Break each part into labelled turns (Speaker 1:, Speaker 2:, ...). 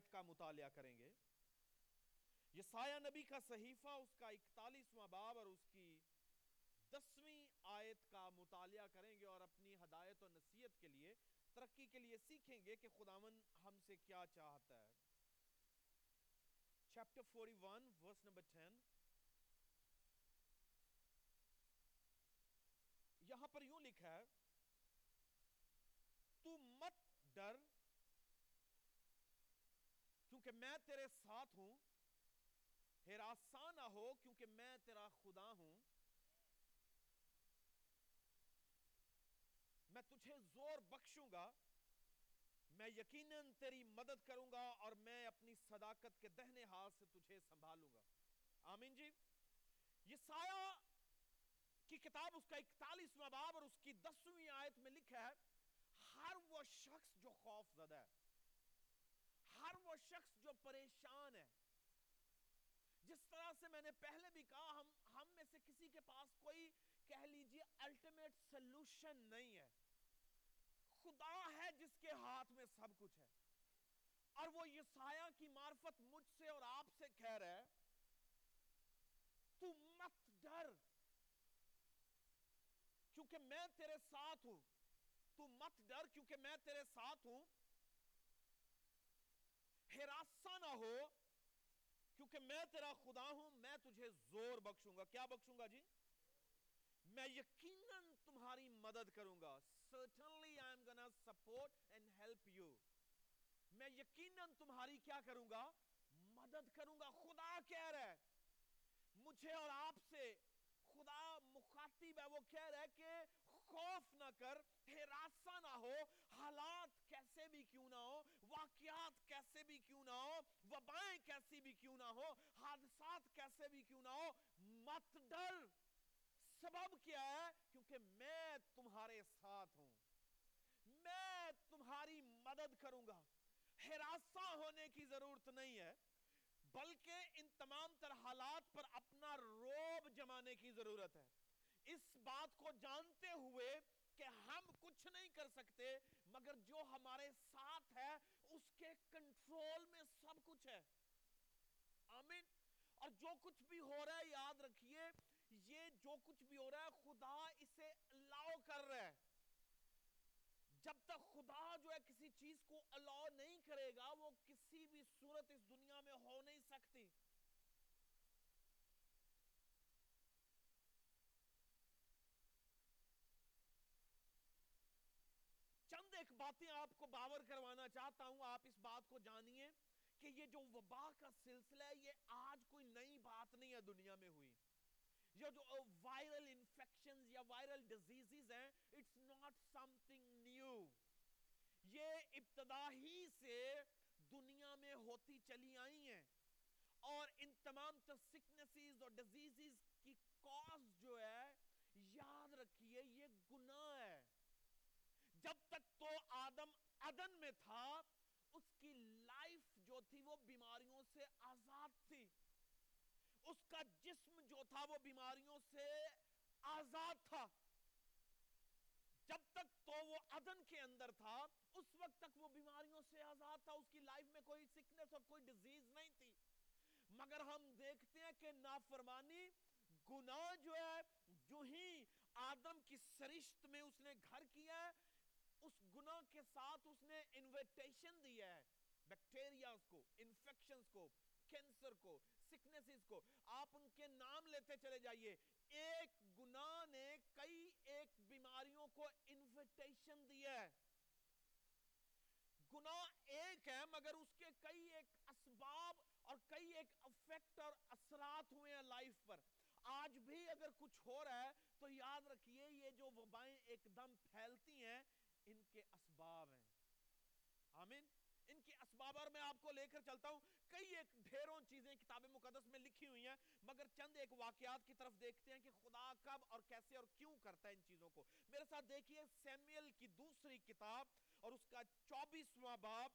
Speaker 1: آیت کا مطالعہ کریں گے۔ یہ سایہ نبی کا صحیفہ، اس کا اکتالیسواں باب اور اس کی دسویں آیت کا مطالعہ کریں گے اور اپنی ہدایت و نصیحت کے لیے، ترقی کے لیے سیکھیں گے کہ خداون ہم سے کیا چاہتا ہے۔ چیپٹر 41 ورس نمبر 10 یہاں پر یوں لکھا ہے، تو مت ڈر کیونکہ میں تیرے ساتھ ہوں ہراساں نہ ہو کیونکہ میں تیرا خدا ہوں۔ میں تجھے زور بخشوں گا، میں یقیناً تیری مدد کروں گا اور میں اپنی صداقت کے دہنے ہاتھ سے تجھے سنبھالوں گا۔ آمین جی۔ یہ سایہ کی کتاب اس کا اکتالیسواں باب اور اس کی دسویں آیت میں لکھا ہے، ہر وہ شخص جو خوف زدہ ہے۔ ہر وہ شخص جو پریشان ہے۔ جس طرح سے میں نے پہلے بھی کہا، ہم ہم میں سے کسی کے پاس کوئی کہہ لیجیے الٹیمیٹ سلوشن نہیں ہے۔ خدا ہے جس کے ہاتھ میں سب کچھ ہے۔ اور وہ یسایہ کی معرفت مجھ سے اور آپ سے کہہ رہا ہے۔ تو مت ڈر۔ کیونکہ میں تیرے ساتھ ہوں۔ تو مت ڈر کیونکہ میں تیرے ساتھ ہوں۔ ہراسا نہ ہو، کیونکہ میں تیرا خدا ہوں، میں تجھے زور بخشوں گا۔ کیا بخشوں گا جی؟ میں یقیناً تمہاری مدد کروں گا۔ Certainly I'm gonna support and help you میں یقیناً تمہاری کیا کروں گا؟ مدد کروں گا۔ خدا کہہ رہا ہے۔ مجھے اور آپ سے خدا مخاطب ہے۔ وہ کہہ رہا ہے کہ خوف نہ کر حراسہ نہ ہو۔ حالات کیسے بھی کیوں نہ ہو واقعات کیسے بھی کیوں نہ ہو، وبائیں کیسی بھی کیوں نہ ہو، حادثات کیسے بھی کیوں نہ ہو، مت ڈر۔ سبب کیا ہے؟ کیونکہ میں تمہارے ساتھ ہوں۔ میں تمہاری مدد کروں گا۔ حراسہ ہونے کی ضرورت نہیں ہے، بلکہ ان تمام تر حالات پر اپنا روب جمانے کی ضرورت ہے۔ اس بات کو جانتے ہوئے کہ ہم کچھ نہیں کر سکتے، مگر جو ہمارے ساتھ ہے، اس کے کنٹرول میں سب کچھ ہے۔ آمین۔ اور جو کچھ بھی ہو رہا ہے، یاد رکھیے، یہ جو کچھ بھی ہو رہا ہے، خدا اسے الاؤ کر رہا ہے۔ جب تک خدا جو ہے کسی چیز کو الاؤ نہیں کرے گا، وہ کسی بھی صورت اس دنیا میں ہو نہیں سکتی۔ ایک باتیں آپ کو باور کروانا چاہتا ہوں، آپ اس بات کو جانیے کہ یہ جو وبا کا سلسلہ ہے، یہ آج کوئی نئی بات نہیں ہے دنیا میں ہوئی۔ یہ جو وائرل انفیکشنز یا وائرل ڈیزیزز ہیں اٹس ناٹ سمتنگ نیو یہ ابتدا ہی سے دنیا میں ہوتی چلی آئی ہیں۔ اور ان تمام تر سکنسز اور ڈیزیزز کی کاز جو ہے، یاد رکھیے، یہ گناہ ہے۔ جب تک آدم عدن میں تھا، اس کی لائف جو تھی وہ بیماریوں سے آزاد تھی۔ اس کا جسم جو تھا وہ بیماریوں سے آزاد تھا۔ جب تک تو وہ عدن کے اندر تھا، اس وقت تک وہ بیماریوں سے آزاد تھا۔ اس کی لائف میں کوئی سکنس اور کوئی ڈیزیز نہیں تھی۔ مگر ہم دیکھتے ہیں کہ نافرمانی، گناہ جو ہے، جو ہی آدم کی سرشت میں اس نے گھر کیا ہے اس گناہ کے ساتھ اس نے انویٹیشن دیا ہے. بیکٹیریاز کو انفیکشنز کو کینسر کو سکنسز کو. آپ ان کے نام لیتے چلے جائیے. ایک گناہ نے کئی ایک بیماریوں کو انویٹیشن دیا ہے. گناہ ایک ہے، مگر اس کے کئی ایک اسباب اور کئی ایک افیکٹ اور اثرات ہوئے ہیں لائف پر. آج بھی اگر کچھ ہو رہا ہے، تو یاد رکھیے، یہ جو وبائیں ایک دم پھیلتی ہیں ان کے اسباب ہیں۔ آمین۔ ان کی اسباب، اور میں آپ کو لے کر چلتا ہوں، کئی ایک ڈھیروں چیزیں کتاب مقدس میں لکھی ہوئی ہیں، مگر چند ایک واقعات کی طرف دیکھتے ہیں کہ خدا کب اور کیسے اور کیوں کرتا ہے ان چیزوں کو۔ میرے ساتھ دیکھیے سیمیل کی دوسری کتاب، اور اس کا چوبیسواں باب،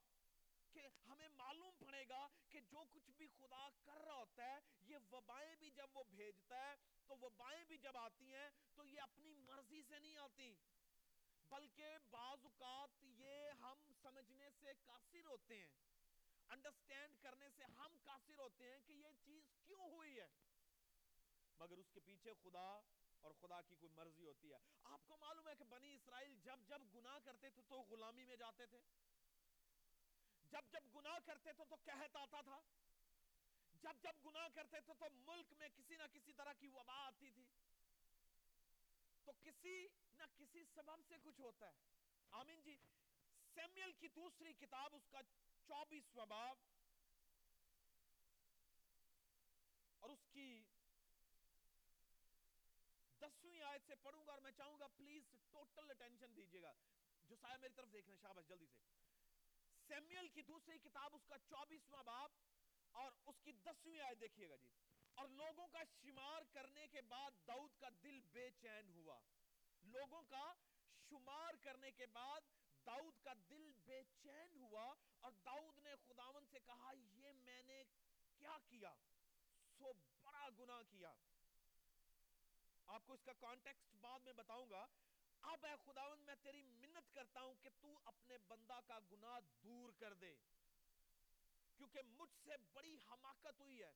Speaker 1: کہ ہمیں معلوم پڑے گا کہ جو کچھ بھی خدا کر رہا ہوتا ہے، یہ وبائیں بھی جب وہ بھیجتا ہے، تو وبائیں بھی جب آتی ہیں، تو یہ اپنی مرضی سے نہیں آتی۔ بلکہ بعض اوقات یہ ہم سمجھنے سے قاصر ہوتے ہیں انڈرسٹینڈ کرنے سے ہم قاصر ہوتے ہیں کہ یہ چیز کیوں ہوئی ہے۔ مگر اس کے پیچھے خدا اور خدا کی کوئی مرضی ہوتی ہے۔ آپ کو معلوم ہے کہ بنی اسرائیل جب جب گناہ کرتے تھے تو غلامی میں جاتے تھے۔ جب جب گناہ کرتے تھے تو کہت آتا تھا۔ جب جب گناہ کرتے تھے تو ملک میں کسی نہ کسی طرح کی وبا آتی تھی۔ تو کسی نہ کسی سبب سے کچھ ہوتا ہے۔ آمین جی۔ سیمیل کی دوسری کتاب، اس کا چوبیسواں باب، اور اس کی دسویں آیت سے پڑھوں گا اور میں چاہوں گا پلیز ٹوٹل اٹینشن دیجیے گا۔ جو سایہ میری طرف دیکھ رہے ہیں شابش جلدی سے۔ سیمیل کی دوسری کتاب، اس کا چوبیسواں باب، اور اس کی دسویں آیت دیکھیے گا جی۔ اور لوگوں کا شمار کرنے کے بعد داؤد کا دل بے چین ہوا۔ لوگوں کا شمار کرنے کے بعد داؤد کا دل بے چین ہوا اور داؤد نے خداون سے کہا، یہ میں نے کیا کیا؟ سو بڑا گناہ کیا۔ آپ کو اس کا کانٹیکسٹ بعد میں بتاؤں گا۔ اب اے خداون میں تیری منت کرتا ہوں کہ تو اپنے بندہ کا گناہ دور کر دے، کیونکہ مجھ سے بڑی حماقت ہوئی ہے۔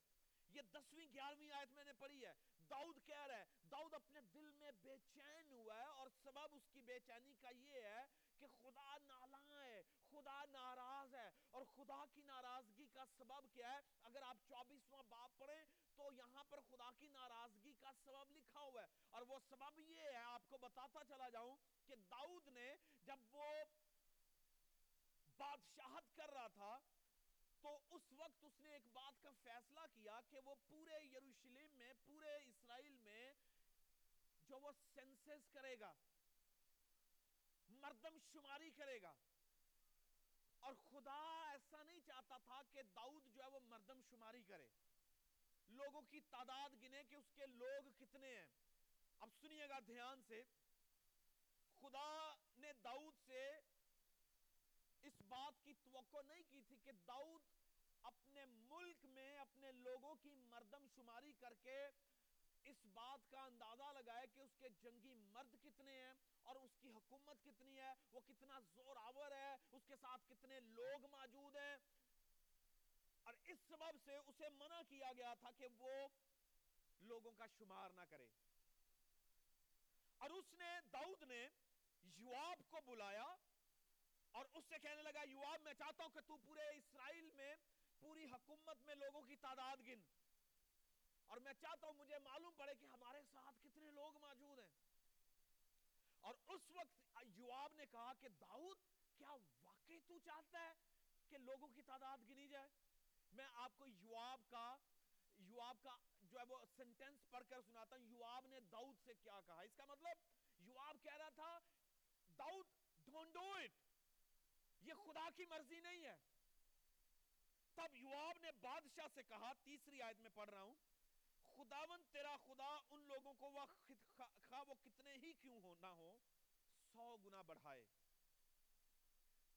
Speaker 1: یہ دسویں، گیارہویں آیت میں نے پڑھی ہے۔ داؤد کہہ رہا ہے، داؤد اپنے دل میں بے چین ہوا ہے اور سبب اس کی بے چینی کا یہ ہے کہ خدا نالا ہے، خدا ناراض ہے اور خدا کی ناراضگی کا سبب کیا ہے۔ اگر آپ چوبیسواں باپ پڑھیں تو یہاں پر خدا کی ناراضگی کا سبب لکھا ہوا ہے۔ اور وہ سبب یہ ہے، آپ کو بتاتا چلا جاؤں کہ داؤد نے جب وہ بادشاہت کر رہا تھا تو اس وقت اس نے ایک بات کا فیصلہ کیا کہ وہ پورے یروشلم میں، پورے اسرائیل میں جو وہ سینسس کرے گا، مردم شماری کرے گا۔ اور خدا ایسا نہیں چاہتا تھا کہ داؤد جو ہے وہ مردم شماری کرے۔ لوگوں کی تعداد گنے کہ اس کے لوگ کتنے ہیں۔ اب سنیے گا دھیان سے۔ خدا نے داؤد سے اس بات کی توقع نہیں کی تھی کہ داؤد اپنے ملک میں اپنے لوگوں کی مردم شماری کر کے اس بات کا اندازہ لگائے کہ اس کے جنگی مرد کتنے ہیں اور اس کی حکومت کتنی ہے، وہ کتنا زور آور ہے، اس کے ساتھ کتنے لوگ موجود ہیں۔ اور اس سبب سے اسے منع کیا گیا تھا کہ وہ لوگوں کا شمار نہ کرے۔ اور اس نے داؤد نے یواب کو بلایا اور اس سے کہنے لگا یواب میں چاہتا ہوں کہ تو پورے اسرائیل میں پوری حکومت میں لوگوں کی تعداد گن۔ اور میں چاہتا ہوں، مجھے معلوم پڑے کہ ہمارے ساتھ کتنے لوگ موجود ہیں۔ اور اس وقت یواب نے کہا کہ، داؤد، کیا واقعی تو چاہتا ہے کہ لوگوں کی تعداد گنی جائے؟ میں آپ کو یواب کا یواب کا جو ہے وہ سنٹنس پڑھ کر سناتا ہوں۔ یواب نے داؤد سے کیا کہا۔ اس کا مطلب یواب کہہ رہا تھا، داؤد ڈونٹ ڈو اٹ یہ خدا کی مرضی نہیں ہے۔ تب یواب نے بادشاہ سے کہا، تیسری آیت میں پڑھ رہا ہوں خداون تیرا خدا ان لوگوں کو وہ خواہ وہ کتنے ہی کیوں ہو نہ ہو، سو گنا بڑھائے۔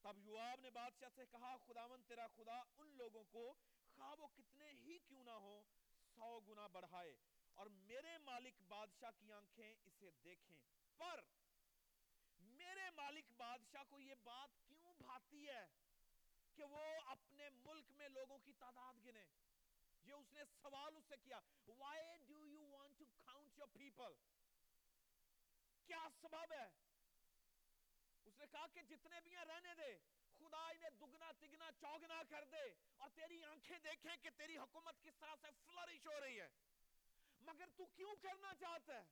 Speaker 1: تب یواب نے بادشاہ سے کہا خداون تیرا خدا ان لوگوں کو خواہ وہ کتنے ہی کیوں نہ ہو، سو گنا بڑھائے۔ اور میرے مالک بادشاہ کی آنکھیں اسے دیکھیں۔ پر میرے مالک بادشاہ کو یہ بات کیوں بھاتی ہے کہ وہ اپنے ملک میں لوگوں کی تعداد گنے۔ یہ اس نے سوال اس سے کیا، why do you want to count your people? کیا سبب ہے؟ اس نے کہا کہ جتنے بھی ہیں رہنے دے، خدا انہیں دگنا، تگنا، چوگنا کر دے اور تیری آنکھیں دیکھیں کہ تیری حکومت کس طرح سے فلرش ہو رہی ہے۔ مگر تو کیوں کرنا چاہتا ہے؟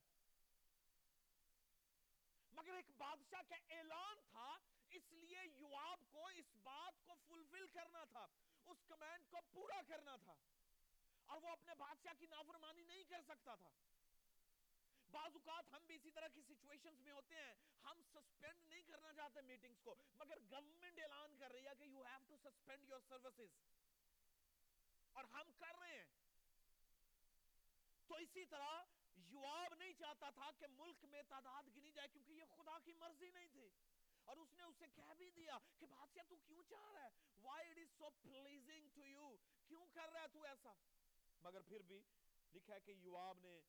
Speaker 1: مگر ایک بادشاہ کا اعلان تھا اس لیے یواب کو اس بات کو فلفل کرنا تھا، اس کمینڈ کو پورا کرنا تھا۔ اور وہ اپنے بادشاہ کی نافرمانی نہیں کر سکتا تھا۔ بعض اوقات ہم بھی اسی طرح کی سچویشنز میں ہوتے ہیں، ہم سسپینڈ نہیں کرنا چاہتے میٹنگز کو، مگر گورنمنٹ اعلان کر رہی ہے کہ you have to suspend your services اور ہم کر رہے ہیں۔ تو اسی طرح یواب نہیں چاہتا تھا کہ ملک میں تعداد گنی جائے، کیونکہ یہ خدا کی مرضی نہیں تھی۔ اور اس نے اسے کہہ بھی دیا کہ بادشاہ تو کیوں چاہ رہا ہے؟ Why it is so pleasing to you? کیوں کر رہا ہے تو ایسا؟ مگر پھر بھی لکھا ہے کہ یواب نے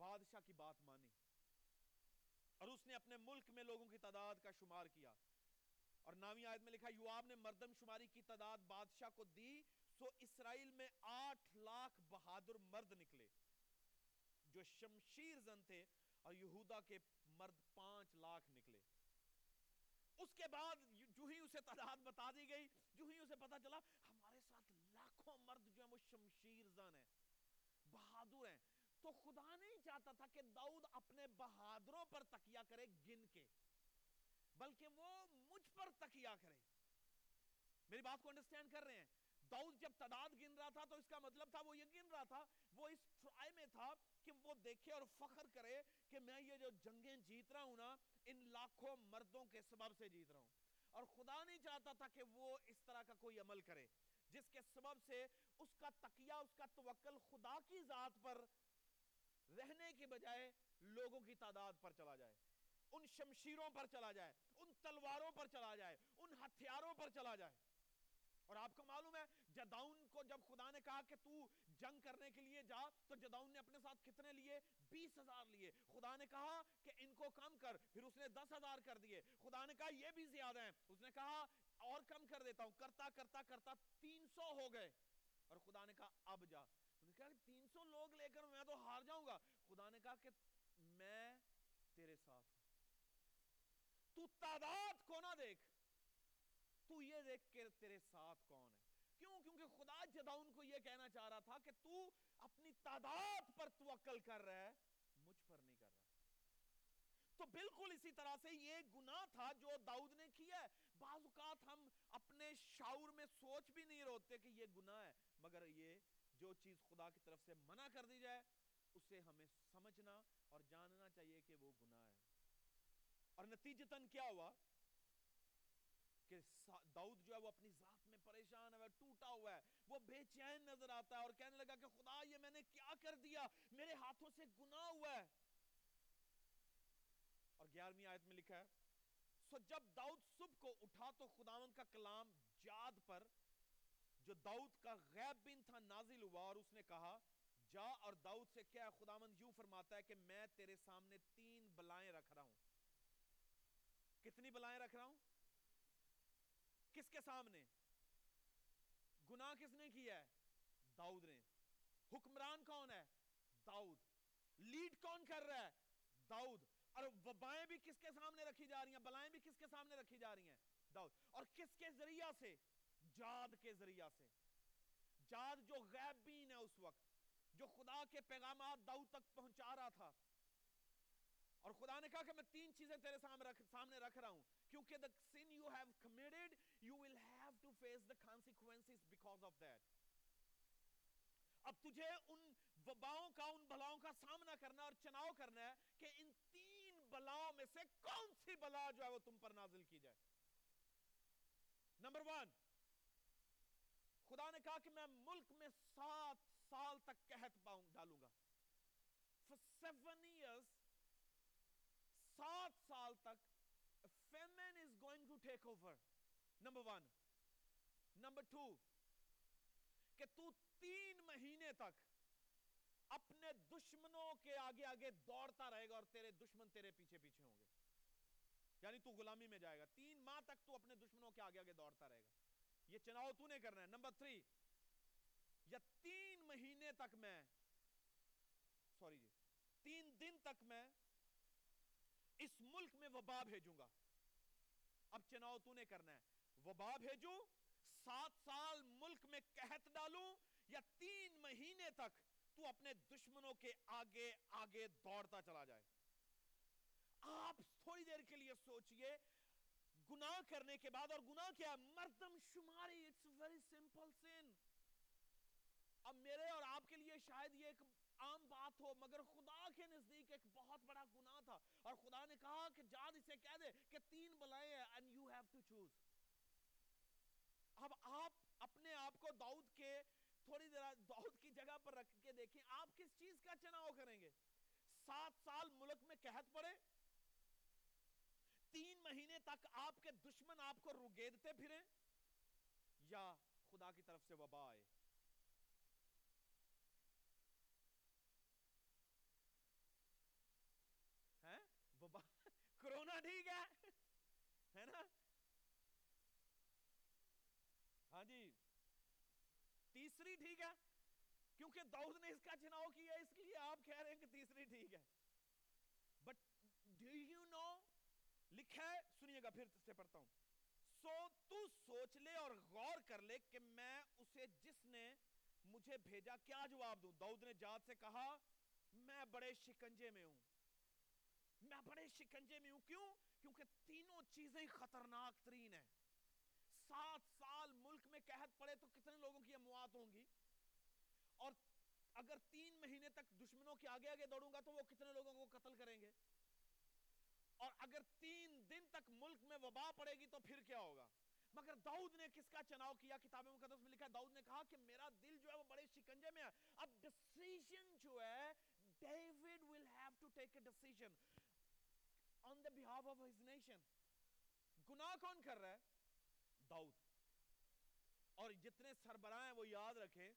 Speaker 1: بادشاہ کی بات مانی اور اس نے اپنے ملک میں لوگوں کی تعداد کا شمار کیا اور نامی آیت میں لکھا یواب نے مردم شماری کی تعداد بادشاہ کو دی سو اسرائیل میں آٹھ لاکھ بہادر مرد نکلے جو شمشیر زن تھے اور یہودا کے مرد پانچ لاکھ نکلے۔ اس کے بعد جو ہی اسے تعداد بتا دی گئی، جو ہی اسے پتا چلا، ہمارے ساتھ لاکھوں مرد جو ہیں، وہ شمشیر زن ہیں، بہادر ہیں۔ تو خدا نہیں چاہتا تھا کہ داؤد اپنے بہادروں پر تکیہ کرے گن کے، بلکہ وہ مجھ پر تکیہ کرے۔ میری بات کو انڈرسٹینڈ کر رہے ہیں۔ داؤد جب تعداد گن رہا تھا تو اس کا مطلب تھا وہ یہ گن رہا تھا، وہ اس ٹرائی میں تھا کہ وہ دیکھے اور فخر کرے کہ میں یہ جو جنگیں جیت رہا ہوں نا، ان لاکھوں مردوں کے سبب سے جیت رہا ہوں۔ اور خدا نہیں چاہتا تھا کہ وہ اس طرح کا کوئی عمل کرے، جس کے سبب سے اس کا تقیہ، اس کا توکل خدا کی ذات پر رہنے کے بجائے لوگوں کی تعداد پر چلا جائے، ان شمشیروں پر چلا جائے، ان تلواروں پر چلا جائے، ان ہتھیاروں پر چلا جائے۔ اور آپ کو معلوم ہے، جداؤن کو جب خدا نے کہا کہ تو جنگ کرنے کے لیے جا، تو جداؤن نے اپنے ساتھ کتنے لیے؟ بیس ہزار لیے۔ خدا نے کہا کہ ان کو کم کر، پھر اس نے دس ہزار کر دیے۔ خدا نے کہا، یہ بھی زیادہ ہیں۔ اس نے کہا، اور کم کر دیتا ہوں۔ کرتا کرتا کرتا تین سو ہو گئے۔ اور خدا نے کہا، اب جا۔ نے کہا کہ تین سو لوگ لے کر میں تو ہار جاؤں گا۔ خدا نے کہا کہ میں تیرے ساتھ ہوں۔ تو تعداد کو نہ دیکھ۔ تو یہ دیکھ کے تیرے ساتھ کون ہے؟ کیوں؟ کیونکہ خدا جداؤن کو یہ کہنا چاہ رہا تھا کہ تو اپنی تعداد پر توکل کر رہا ہے، مجھ پر نہیں کر رہا۔ تو بالکل اسی طرح سے یہ گناہ تھا جو داؤد نے کیا ہے۔ بعض اوقات ہم اپنے شعور میں سوچ بھی نہیں روتے کہ یہ گناہ ہے، مگر یہ جو چیز خدا کی طرف سے منع کر دی جائے، اسے ہمیں سمجھنا اور جاننا چاہیے کہ وہ گناہ ہے۔ اور نتیجتاً کیا ہوا؟ کہ داؤد جو ہے وہ اپنی ذات میں پریشان ہے ٹوٹا ہوا ہے، وہ بے چین نظر آتا ہے اور کہنے لگا کہ خدا، یہ میں نے کیا کر دیا؟ میرے ہاتھوں سے گناہ ہوا ہے۔ اور گیارہویں آیت میں لکھا ہے، سو جب داؤد صبح کو اٹھا تو خداون کا کلام جاد پر، جو داؤد کا غیب بن تھا نازل ہوا اور اس نے کہا، جا اور داؤد سے کیا خداون یوں فرماتا ہے کہ میں تیرے سامنے تین بلائیں رکھ رہا ہوں۔ کتنی بلائیں رکھ رہا ہوں؟ کس کے سامنے؟ گناہ کس نے کیا ہے؟ داؤد نے۔ حکمران کون ہے؟ داؤد۔ لیڈ کون کر رہا ہے؟ داؤد۔ اور وبائیں بھی کس کے سامنے رکھی جا رہی ہیں؟ بلائیں بھی کس کے سامنے رکھی جا رہی ہیں؟ داؤد۔ اور کس کے ذریعہ سے؟ جاد کے ذریعہ سے۔ جاد جو غیب بین ہے اس وقت، جو خدا کے پیغامات داؤد تک پہنچا رہا تھا۔ اور خدا نے کہا کہ میں تین چیزیں تیرے سامنے رکھ, سامنے رکھ رہا ہوں۔ کیونکہ the sin you have committed you will have to face the consequences because of that. اب تجھے ان وباؤں کا ان بلاؤں کا سامنا کرنا اور چناؤ کرنا ہے کہ ان تین بلاؤں میں سے کون سی بلا جو ہے وہ تم پر نازل کی جائے۔ نمبر ون خدا نے کہا کہ میں ملک میں سات سال تک قحط پاؤں ڈالوں گا۔ For seven years سات سال تک famine is going to take over. Number one. Number two کہ تو تین مہینے تک اپنے دشمنوں کے آگے آگے دوڑتا رہے گا اور تیرے دشمن تیرے پیچھے پیچھے ہوں گے. یعنی تو غلامی میں جائے گا. تین ماہ تک تو اپنے دشمنوں کے آگے آگے دوڑتا رہے گا. یہ چناؤ تو نہیں کرنا ہے. نمبر تھری یا تین مہینے تک میں سوری جی. تین دن تک میں اس ملک میں وبا بھیجوں گا۔ اب چناؤ تو نے کرنا ہے۔ وبا بھیجوں، سات سال ملک میں قحط ڈالوں یا تین مہینے تک تو اپنے دشمنوں کے آگے آگے دوڑتا چلا جائے۔ آپ تھوڑی دیر کے لیے سوچئے، گناہ کرنے کے بعد، اور گناہ کیا؟ ہے مردم شماری اٹس ویری سمپل سن اب میرے اور آپ کے لیے شاید یہ ایک عام بات ہو، مگر خدا کے نزدیک ایک بہت بڑا گناہ تھا۔ اور خدا نے کہا کہ جاد اسے کہہ دے کہ تین بلائیں ہیں and you have to choose اب آپ اپنے آپ کو داؤد کے تھوڑی دیر داؤد کی جگہ پر رکھ کے دیکھیں، آپ کس چیز کا چناؤ کریں گے؟ سات سال ملک میں قحط پڑے، تین مہینے تک آپ کے دشمن آپ کو رگیدتے پھریں، یا خدا کی طرف سے وبا آئے وبا کرونا ہاں، ٹھیک ہے۔ ہے نا؟ ہاں جی۔ تیسری ٹھیک ہے، کیونکہ داؤد نے اس کا چناؤ کیا، اس لیے آپ کہہ رہے ہیں کہ تیسری ٹھیک ہے۔ بٹ ڈو یو نو لکھا ہے، سنیے گا، پھر سے پڑھتا ہوں۔ سو تو سوچ لے اور غور کر لے کہ میں اسے جس نے مجھے بھیجا، کیا جواب دوں؟ داؤد نے جاد سے کہا، میں بڑے شکنجے میں ہوں۔ میں بڑے شکنجے میں ہوں، کیوں؟ کیونکہ تینوں چیزیں خطرناک ترین ہیں۔ سات سال ملک میں قحط پڑے تو کتنے لوگوں کی اموات ہوں گی؟ اور اگر تین مہینے تک دشمنوں کے آگے آگے دوڑوں گا تو وہ کتنے لوگوں کو قتل کریں گے؟ اور اگر تین دن تک ملک میں وبا پڑے گی تو پھر کیا ہوگا؟ مگر داؤد نے کس کا چناؤ کیا؟ کتاب مقدس میں لکھا ہے، داؤد نے کہا کہ میرا دل جو ہے وہ بڑے شکنجے میں ہے۔ اب ڈیسیجن جو ہے David will have to take a decision on the behalf of his nation گناہ کون کر رہا ہے؟ داؤد۔ اور جتنے سربراہ ہیں وہ یاد رکھیں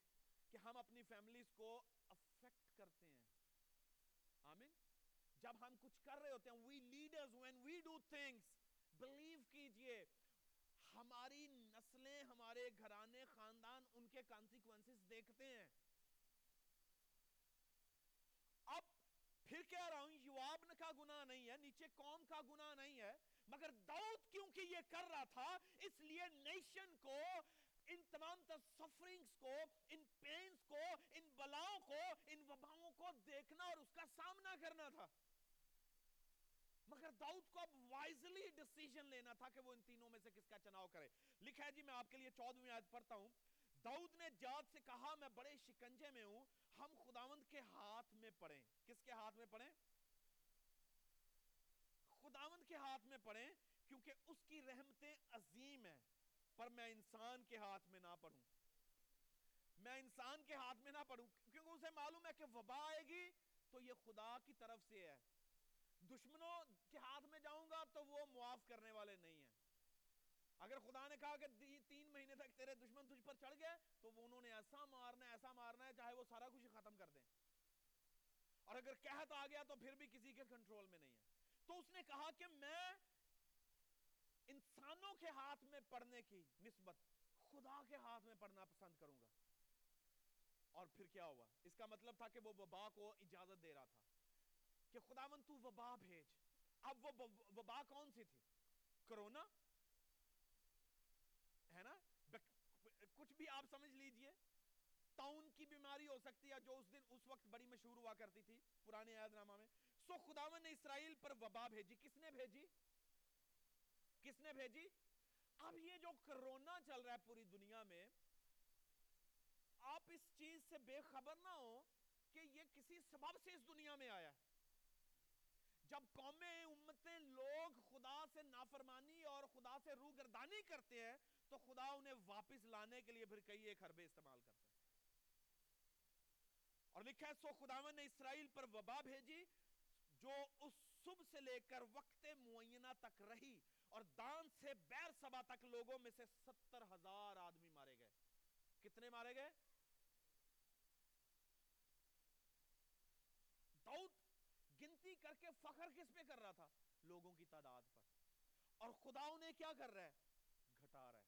Speaker 1: کہ ہم اپنی فیملیز کو افیکٹ کرتے ہیں۔ آمین۔ جب ہم کچھ کر رہے ہوتے ہیں we leaders when we do things believe کیجیے، ہماری نسلیں، ہمارے گھرانے، خاندان ان کے کانسیکوینسز دیکھتے ہیں اب پھر کہہ رہا ہوں یواب کا گناہ نہیں ہے، نیچے قوم کا گناہ نہیں ہے، مگر داؤد کیونکہ یہ کر رہا تھا، اس لیے نیشن کو، ان تمام تر سفرنگز کو، ان پینز کو، ان بلاؤں کو، ان وباؤں کو دیکھنا اور اس کا سامنا کرنا تھا۔ مگر داؤد کو اب وائزلی ڈیسیجن لینا تھا کہ وہ ان تینوں میں سے کس کا چناؤ کرے۔ لکھا ہے جی میں آپ کے لیے چودہویں آیت پڑھتا ہوں۔ داؤد نے جاد سے کہا، میں بڑے شکنجے میں ہوں ہم خداوند کے ہاتھ میں پڑیں کس کے ہاتھ میں پڑیں خداوند کے ہاتھ میں پڑیں کیونکہ اس کی رحمتیں عظیم ہیں۔ پر میں انسان کے ہاتھ میں نہ پڑھوں۔ میں انسان کے ہاتھ میں نہ پڑھوں، کیونکہ اسے معلوم ہے کہ وبا آئے گی تو یہ خدا کی طرف سے ہے۔ دشمنوں کے ہاتھ میں جاؤں گا تو وہ معاف کرنے والے نہیں ہیں۔ اگر خدا نے کہا کہ تین مہینے تک تیرے دشمن تجھ پر چڑھ گئے، تو وہ انہوں نے ایسا مارنا ہے، ایسا مارنا ہے چاہے وہ سارا کچھ ختم کر دیں۔ اور اگر کہت آ گیا تو پھر بھی کسی کے کنٹرول میں نہیں ہے۔ تو اس نے کہا کہ میں انسانوں کے ہاتھ میں پڑھنے کی نسبت خدا کے ہاتھ میں پڑھنا پسند کروں گا۔ اور پھر کیا ہوا؟ اس کا مطلب تھا کہ وہ وبا کو اجازت دے رہا تھا کہ خداون تو وبا بھیج۔ اب وہ وبا کون سی تھی؟ کرونا ہے نا کچھ بھی آپ سمجھ لیجیے تاؤن کی بیماری ہو سکتی ہے، جو اس دن، اس وقت بڑی مشہور ہوا کرتی تھی پرانے عہد نامہ میں۔ سو خداون نے اسرائیل پر وبا بھیجی۔ کس نے بھیجی؟ کس نے بھیجی؟ اب یہ جو کرونا چل رہا ہے پوری دنیا میں، آپ اس چیز سے بے خبر نہ ہو کہ یہ کسی سبب سے اس دنیا میں آیا۔ ہے جب قومیں امتیں لوگ خدا سے نافرمانی اور خدا سے روح گردانی کرتے ہیں، تو خدا انہیں واپس لانے کے لیے پھر کئی ایک حربے استعمال کرتے ہیں۔ اور لکھا ہے، سو خداون نے اسرائیل پر وبا بھیجی، جو اس صبح سے لے کر وقت معینہ تک رہی اور دان سے بیر سبا تک لوگوں میں سے ستر ہزار آدمی مارے گئے۔ کتنے مارے گئے داؤد گنتی کے فخر کس پہ کر رہا تھا؟ لوگوں کی تعداد پر۔ اور خدا انہیں کیا کر رہا ہے؟ گھٹا رہا ہے۔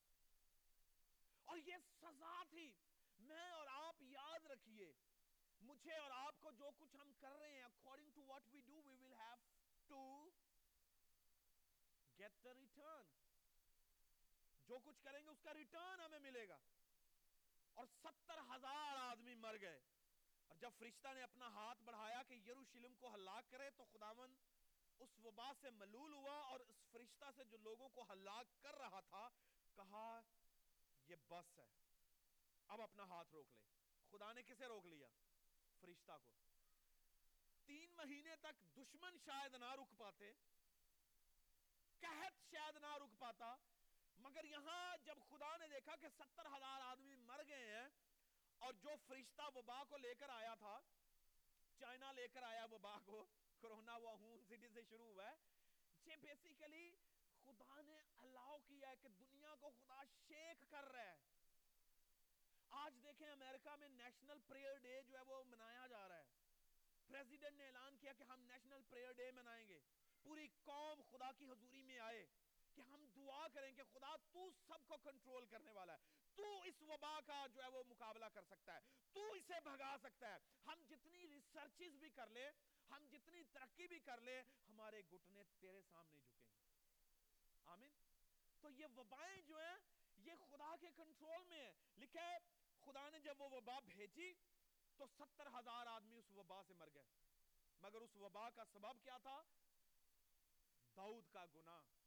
Speaker 1: اور یہ سزا تھی۔ میں اور آپ یاد رکھیے، مجھے اور آپ کو جو کچھ ہم کر رہے ہیں، according to what we do we will have to get the return جو کچھ کریں گے، اس کا ریٹرن ہمیں ملے گا۔ اور ستر ہزار آدمی مر گئے۔ اور جب فرشتہ نے اپنا ہاتھ بڑھایا کہ یروشلم کو ہلاک کرے تو خداون اس وبا سے ملول ہوا اور اس فرشتہ سے جو لوگوں کو ہلاک کر رہا تھا، کہا، یہ بس ہے۔ اب اپنا ہاتھ روک لے۔ خدا نے کسے روک لیا؟ فرشتہ کو۔ تین مہینے تک دشمن شاید نہ رک پاتے، قحط شاید نہ رک پاتا، مگر یہاں جب خدا نے دیکھا کہ ستر ہزار آدمی مر گئے ہیں اور جو فرشتہ وبا کو لے کر آیا تھا، چائنا لے کر آیا وبا کو، کرونا وہون سٹی سے شروع ہوا ہے۔ یہ بیسیکلی خدا نے الاؤ کیا ہے کہ دنیا کو خدا شیک کر رہا ہے۔ آج دیکھیں امریکہ میں نیشنل پریئر ڈے جو ہے وہ منایا جا رہا ہے۔ پریزیڈنٹ نے اعلان کیا کہ ہم نیشنل پریئر ڈے منائیں گے۔ پوری قوم خدا کی حضوری میں آئے۔ کہ ہم دعا کریں کہ خدا تو سب کو کنٹرول کرنے والا ہے۔ تو اس وبا کا جو ہے وہ مقابلہ کر سکتا ہے۔ تو اسے بھگا سکتا ہے۔ ہم جتنی ریسرچز بھی کر لیں، ہم جتنی ترقی بھی کر لیں، ہمارے گھٹنے تیرے سامنے جھکیں گے۔ آمین؟ تو یہ وبائیں جو ہیں، یہ خدا کے کنٹرول میں ہے لکھا ہے، خدا نے جب وہ وبا بھیجی تو ستر ہزار آدمی اس وبا سے مر گئے۔ مگر اس وبا کا سبب کیا تھا؟ داؤد کا گناہ۔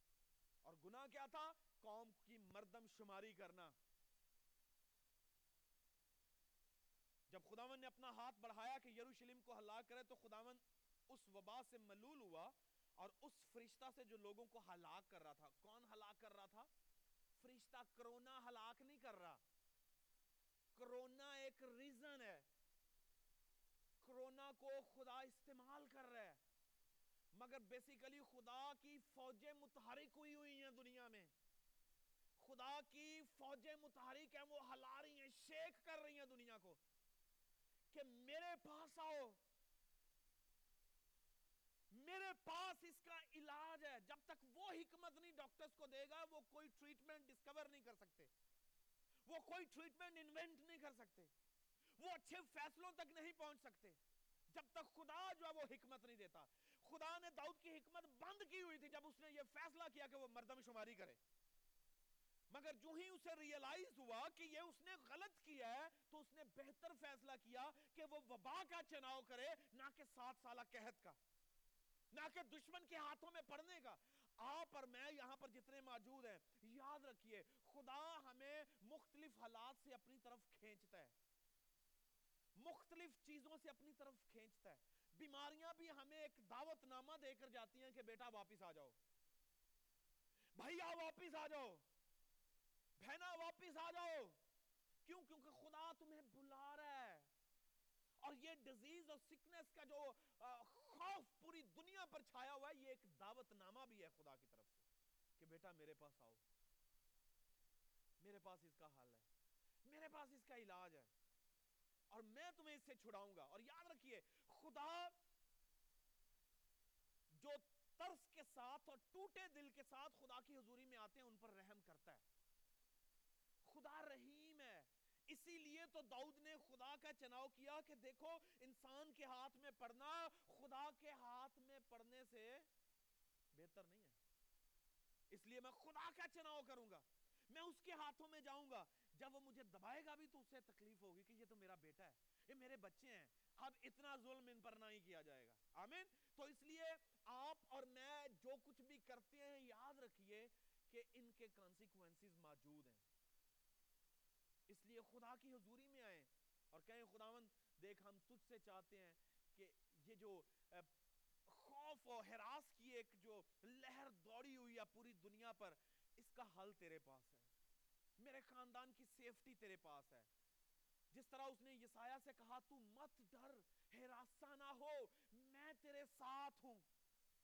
Speaker 1: اور گناہ کیا تھا؟ قوم کی مردم شماری کرنا۔ جب خداون نے اپنا ہاتھ بڑھایا کہ یروشلم کو ہلاک کرے، تو خداون اس وبا سے ملول ہوا اور اس فرشتہ سے جو لوگوں کو ہلاک کر رہا تھا۔ کون ہلاک کر رہا تھا؟ فرشتہ کرونا ہلاک نہیں کر رہا۔ کرونا ایک ریزن ہے۔ کرونا کو خدا استعمال کر رہا ہے۔ مگر بیسیکلی خدا کی فوجیں متحرک ہوئی ہوئی ہیں دنیا میں۔ خدا کی فوجیں متحرک ہیں، وہ ہلا رہی ہیں، شیک کر رہی ہیں دنیا کو۔ کہ میرے پاس آؤ۔ میرے پاس اس کا علاج ہے۔ جب تک وہ حکمت نہیں ڈاکٹرز کو دے گا، وہ کوئی ٹریٹمنٹ ڈسکور نہیں کر سکتے۔ وہ کوئی ٹریٹمنٹ انوینٹ نہیں کر سکتے۔ وہ اچھے فیصلوں تک نہیں پہنچ سکتے۔ جب تک خدا جو ہے وہ حکمت نہیں دیتا۔ خدا نے داؤد کی حکمت بند کی ہوئی تھی جب اس نے یہ فیصلہ کیا کہ وہ مردم شماری کرے۔ مگر جو ہی اسے ریئلائز ہوا کہ یہ اس نے غلط کیا ہے، تو اس نے بہتر فیصلہ کیا کہ وہ وبا کا چناؤ کرے، نہ کہ سات سالہ قحط کا، نہ کہ دشمن کے ہاتھوں میں پڑنے کا۔ آپ اور میں یہاں پر جتنے موجود ہیں، یاد رکھیے، خدا ہمیں مختلف حالات سے اپنی طرف کھینچتا ہے۔ مختلف چیزوں سے اپنی طرف کھینچتا ہے۔ بیماریاں بھی ہمیں ایک دعوت نامہ دے کر جاتی ہیں کہ بیٹا واپس آ جاؤ۔ بھائیا واپس آ جاؤ۔ بہنا واپس آ جاؤ۔ کیوں؟ کیونکہ خدا تمہیں بلا رہا ہے۔ اور یہ ڈیزیز اور سکنس کا جو خوف پوری دنیا پر چھایا ہوا ہے، یہ ایک دعوت نامہ بھی ہے خدا کی طرف سے کہ بیٹا میرے پاس آؤ۔ میرے پاس اس کا حل ہے۔ میرے پاس اس کا علاج ہے۔ اور میں تمہیں اس سے چھڑاؤں گا۔ اور یاد رکھیے، خدا جو ترس کے ساتھ اور ٹوٹے دل کے ساتھ خدا کی حضوری میں آتے ہیں، ان پر رحم کرتا ہے۔ خدا رحیم ہے۔ اسی لیے تو داؤد نے خدا کا چناؤ کیا کہ دیکھو، انسان کے ہاتھ میں پڑنا، خدا کے ہاتھ میں پڑنے سے بہتر نہیں ہے۔ اس لیے میں خدا کا چناؤ کروں گا۔ میں اس کے ہاتھوں میں جاؤں گا۔ جب وہ مجھے دبائے گا بھی تو اسے تکلیف ہوگی کہ یہ تو میرا بیٹا ہے، یہ میرے بچے ہیں۔ اب اتنا ظلم ان پر نہیں کیا جائے گا۔ آمین؟ تو اس لیے آپ اور میں جو کچھ بھی کرتے ہیں، یاد رکھیے کہ ان کے کانسیکوینسز موجود ہیں۔ اس لیے خدا کی حضوری میں آئیں اور کہیں خداون دیکھ ہم تجھ سے چاہتے ہیں کہ یہ جو خوف و حراس کی ایک جو لہر دوڑی ہوئی ہے پوری دنیا پر کا حل تیرے پاس ہے۔ میرے خاندان کی سیفٹی تیرے پاس ہے۔ جس طرح اس نے یسایہ سے کہا، تو مت ڈر حراسہ نہ ہو، میں تیرے ساتھ ہوں۔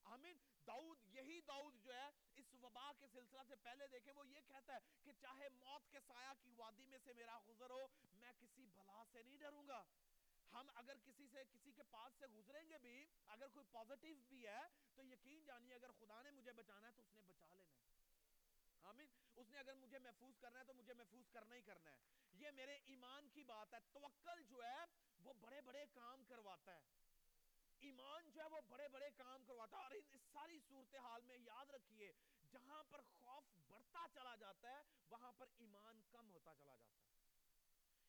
Speaker 1: آمین۔ داؤد، یہی داؤد جو ہے، اس وبا کے سلسلہ سے پہلے دیکھیں، وہ یہ کہتا ہے کہ چاہے موت کے سایہ کی وادی میں سے میرا گزر ہو، میں کسی بلا سے نہیں ڈروں گا۔ ہم اگر کسی سے، کسی کے پاس سے گزریں گے بھی، اگر کوئی پازیٹیو بھی ہے، تو یقین جانیے، اگر خدا نے مجھے بچانا ہے، تو اس نے بچا لینا ہے۔ آمین؟ اس نے اگر مجھے محفوظ کرنا ہے تو مجھے محفوظ کرنا ہی کرنا ہے۔ یہ میرے ایمان کی بات ہے۔ توکل جو ہے، وہ بڑے بڑے کام کرواتا ہے۔ ایمان جو ہے، وہ بڑے بڑے کام کرواتا ہے۔ اور اس ساری صورتحال میں یاد رکھیے، جہاں پر خوف بڑھتا چلا جاتا ہے، وہاں پر ایمان کم ہوتا چلا جاتا ہے۔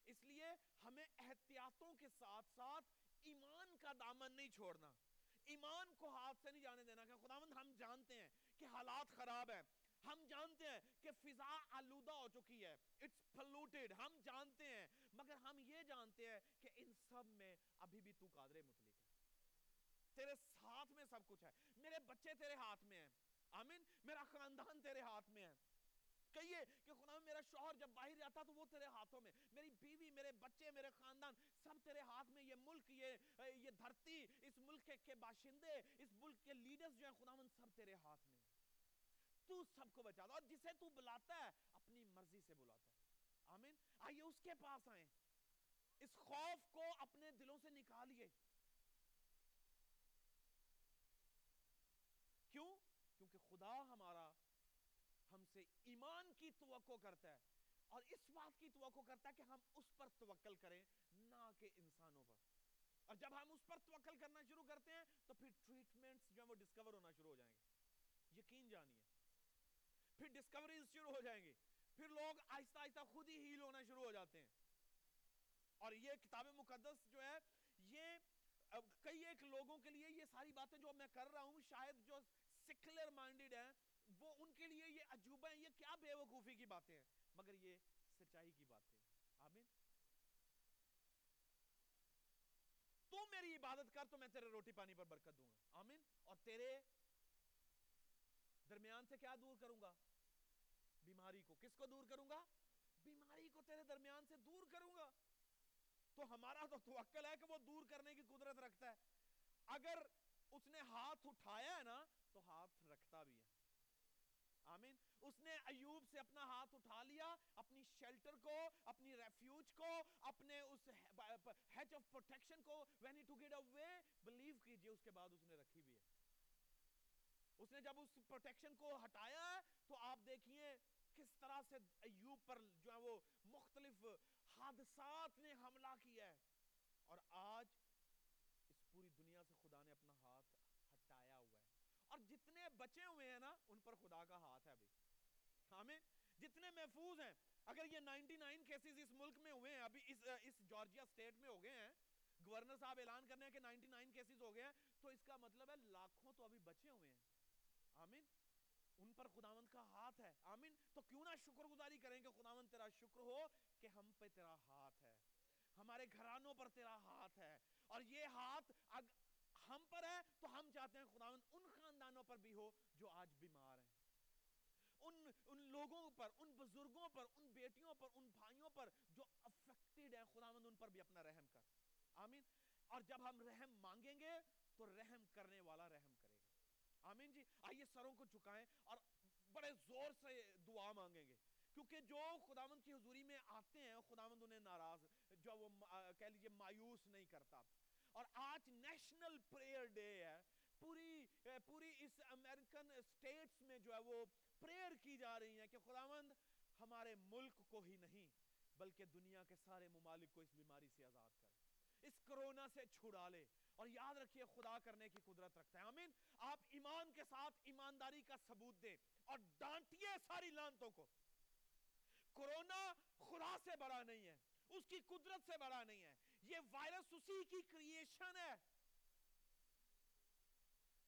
Speaker 1: اس لیے ہمیں احتیاطوں کے ساتھ ساتھ ایمان کا دامن نہیں چھوڑنا۔ ایمان کو ہاتھ سے نہیں جانے دینا کہ خداوند ہم جانتے ہیں کہ حالات خراب ہیں۔ ہم جانتے ہیں کہ فضا آلودہ ہو چکی ہے اٹس پلوٹیڈ ہم جانتے ہیں، مگر ہم یہ جانتے ہیں کہ ان سب میں ابھی بھی تو قادر مطلق ہے۔ تیرے ساتھ میں سب کچھ ہے۔ میرے بچے تیرے ہاتھ میں ہیں۔ آمین۔ میرا خاندان تیرے ہاتھ میں ہے کہیے کہ خدا میرا شوہر جب باہر جاتا تو وہ تیرے ہاتھوں میں، میری بیوی، میرے بچے، میرے خاندان سب تیرے ہاتھ میں، یہ ملک، یہ یہ دھرتی اس ملک کے باشندے، اس ملک کے لیڈرز جو ہیں، خدا من سب تیرے ہاتھ میں تو سب کو بچاتا اور جسے تو بلاتا ہے، اپنی مرضی سے بلاتا ہے۔ آمین؟ آئیے اس کے پاس آئیں۔ اس خوف کو اپنے دلوں سے نکالیے۔ کیوں؟ کیونکہ خدا ہمارا ہم سے ایمان کی توقع کرتا ہے اور اس بات کی توقع کرتا ہے کہ ہم اس پر توکل کریں، نہ کہ انسانوں پر۔ اور جب ہم اس پر توکل کرنا شروع کرتے ہیں، تو پھر ٹریٹمنٹس جو ہیں وہ ڈسکور ہونا شروع ہو جائیں گے۔ یقین جانیے۔ پھر ڈسکوریز شروع ہو جائیں گے پھر لوگ آہستہ آہستہ خود ہی ہیل ہونا شروع ہو جاتے ہیں۔ اور یہ کتاب مقدس جو ہے، یہ کئی ایک لوگوں کے لیے یہ ساری باتیں جو میں کر رہا ہوں، شاید جو سیکولر مائنڈڈ ہیں، وہ ان کے لیے یہ عجوبہ ہیں، یہ کیا بے وقوفی کی باتیں ہیں؟ مگر یہ سچائی کی باتیں ہیں۔ آمین۔ تو میری عبادت کر تو میں تیرے روٹی پانی پر برکت دوں گا۔ آمین۔ اور تیرے درمیان سے کیا دور کروں گا؟ بیماری کو کس کو دور کروں گا؟ بیماری کو تیرے درمیان سے دور کروں گا۔ تو ہمارا تو توکل ہے کہ وہ دور کرنے کی قدرت رکھتا ہے۔ اگر اس نے ہاتھ اٹھایا ہے نا، تو ہاتھ رکھتا بھی ہے۔ آمین۔ اس نے ایوب سے اپنا ہاتھ اٹھا لیا، اپنی شیلٹر کو، اپنی ریفیوج کو، اپنے اس ہیچ آف پروٹیکشن کو۔ When he took it away believe کیجیے، اس کے بعد اس نے رکھی بھی ہے۔ اس نے جب اس پروٹیکشن کو ہٹایا ہے تو آپ دیکھئے کس طرح سے ایوب پر جو ہے وہ مختلف حادثات نے حملہ کیا ہے۔ اور آج اس پوری دنیا سے خدا نے اپنا ہاتھ ہٹایا ہوا ہے۔ اور جتنے بچے ہوئے ہیں نا ان پر خدا کا ہاتھ ہے ابھی۔ ہمیں جتنے محفوظ ہیں۔ اگر یہ نائنٹی نائن کیسز اس ملک میں ہوئے ہیں ابھی اس, اس جارجیا سٹیٹ میں ہو گئے ہیں گورنر صاحب اعلان کرنے ہیں کہ نائنٹی نائن کیسز ہو گئے ہیں تو اس کا مطلب ہے لاکھوں تو ابھی بچے ہوئے ہیں۔ آمین. ان پر خداوند کا ہاتھ ہے. آمین. تو کیوں نہ شکر گزاری کریں کہ خداوند تیرا شکر ہو کہ ہم پہ تیرا ہاتھ ہے. ہمارے گھرانوں پر تیرا ہاتھ ہے. اور یہ ہاتھ اگ، ہم پر ہے تو ہم چاہتے ہیں خداوند ان خاندانوں پر بھی ہو جو آج بیمار ہیں. ان ان لوگوں پر، ان بزرگوں پر، ان بیٹیوں پر، ان بھائیوں پر جو افیکٹڈ ہیں، خداوند ان پر بھی اپنا رحم کر. آمین. اور جب ہم رحم مانگیں گے تو رحم کرنے والا رحم کرے. گا آمین جی۔ آئیے سروں کو چکائیں اور بڑے زور سے دعا مانگیں گے۔ کیونکہ جو خداوند کی حضوری میں آتے ہیں، خداوند انہیں ناراض، جو وہ کہہ لیجیے مایوس نہیں کرتا۔ اور آج نیشنل پریئر ڈے ہے۔ پوری پوری اس امریکن سٹیٹس میں جو ہے وہ پریئر کی جا رہی ہیں کہ خداوند ہمارے ملک کو ہی نہیں، بلکہ دنیا کے سارے ممالک کو اس بیماری سے آزاد کر۔ اس کرونا سے چھڑا لے۔ اور یاد رکھیے، خدا کرنے کی قدرت رکھتا ہے۔ آمین۔ آپ ایمان کے ساتھ ایمانداری کا ثبوت دیں اور ڈانٹیے ساری لانتوں کو۔ کرونا خدا سے بڑا نہیں ہے، اس کی قدرت سے بڑا نہیں ہے۔ یہ وائرس اسی کی کریشن ہے۔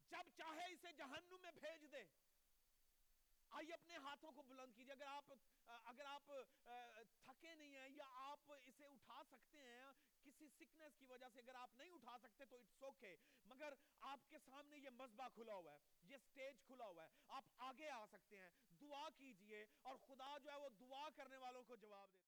Speaker 1: جب چاہے اسے جہنم میں بھیج دے۔ آئیے اپنے ہاتھوں کو بلند کیجیے اگر آپ اگر آپ، تھکے نہیں ہیں یا آپ اسے اٹھا سکتے ہیں کسی سکنس کی وجہ سے، اگر آپ نہیں اٹھا سکتے تو اٹس اوکے مگر آپ کے سامنے یہ مذبح کھلا ہوا ہے، یہ سٹیج کھلا ہوا ہے۔ آپ آگے آ سکتے ہیں۔ دعا کیجیے اور خدا جو ہے وہ دعا کرنے والوں کو جواب دے۔